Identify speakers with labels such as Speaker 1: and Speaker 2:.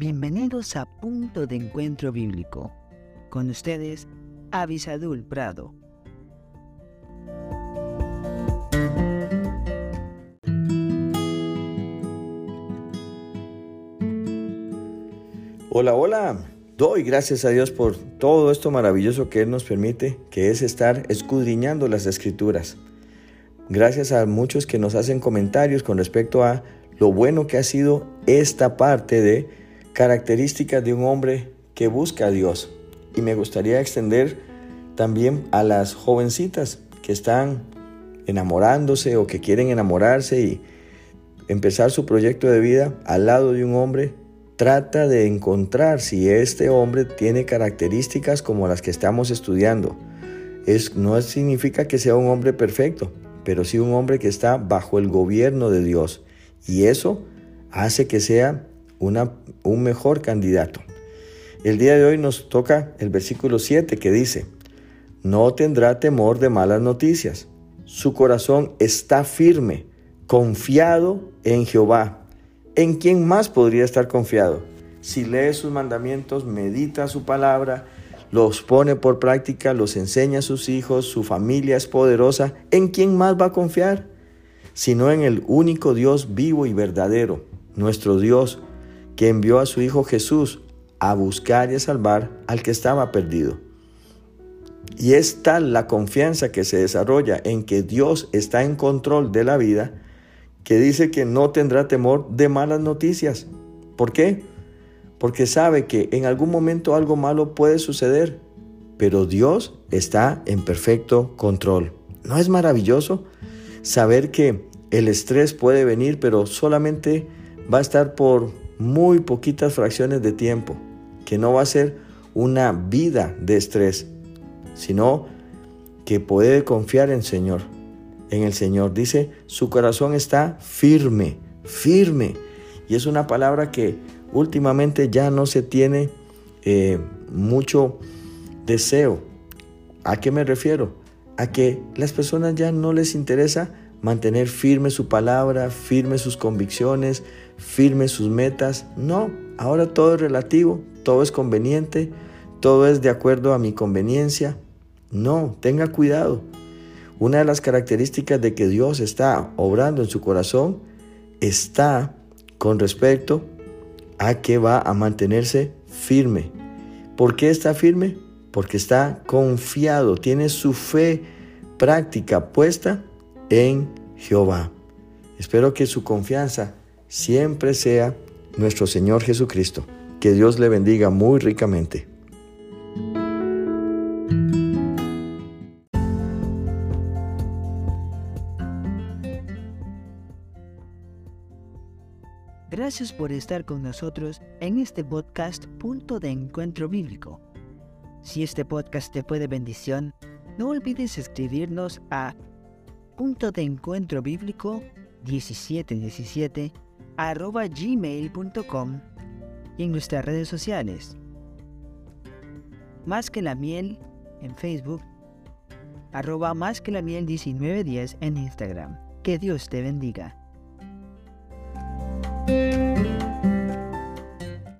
Speaker 1: Bienvenidos a Punto de Encuentro Bíblico. Con ustedes, Avisadul Prado.
Speaker 2: Hola, hola. Doy gracias a Dios por todo esto maravilloso que Él nos permite, que es estar escudriñando las escrituras. Gracias a muchos que nos hacen comentarios con respecto a lo bueno que ha sido esta parte de características de un hombre que busca a Dios. Y me gustaría extender también a las jovencitas que están enamorándose o que quieren enamorarse y empezar su proyecto de vida al lado de un hombre. Trata de encontrar si este hombre tiene características como las que estamos estudiando. Es, no significa que sea un hombre perfecto, pero sí un hombre que está bajo el gobierno de Dios y eso hace que sea un mejor candidato. El día de hoy nos toca el versículo 7 que dice, no tendrá temor de malas noticias. Su corazón está firme, confiado en Jehová. ¿En quién más podría estar confiado? Si lee sus mandamientos, medita su palabra, los pone por práctica, los enseña a sus hijos, su familia es poderosa, ¿en quién más va a confiar? sino en el único Dios vivo y verdadero, nuestro Dios, que envió a su Hijo Jesús a buscar y a salvar al que estaba perdido. Y es tal la confianza que se desarrolla en que Dios está en control de la vida, que dice que no tendrá temor de malas noticias. ¿Por qué? Porque sabe que en algún momento algo malo puede suceder, pero Dios está en perfecto control. ¿No es maravilloso? saber que el estrés puede venir, pero solamente va a estar por muy poquitas fracciones de tiempo, que no va a ser una vida de estrés, sino que puede confiar en Señor, en el Señor. Dice, su corazón está firme, firme. Y es una palabra que últimamente ya no se tiene eh, mucho deseo. ¿A qué me refiero? a que las personas ya no les interesa mantener firme su palabra, firme sus convicciones, firme sus metas. No, ahora todo es relativo, todo es conveniente, todo es de acuerdo a mi conveniencia. No, tenga cuidado. Una de las características de que Dios está obrando en su corazón está con respecto a que va a mantenerse firme. ¿Por qué está firme? porque está confiado, tiene su fe práctica puesta en Jehová. Espero que su confianza siempre sea nuestro Señor Jesucristo. Que Dios le bendiga muy ricamente.
Speaker 1: Gracias por estar con nosotros en este podcast Punto de Encuentro Bíblico. Si este podcast te fue de bendición, no olvides escribirnos a punto de encuentro bíblico 1717 arroba gmail.com y en nuestras redes sociales. Más que la miel en Facebook, arroba más que la miel 1910 en Instagram. Que Dios te bendiga.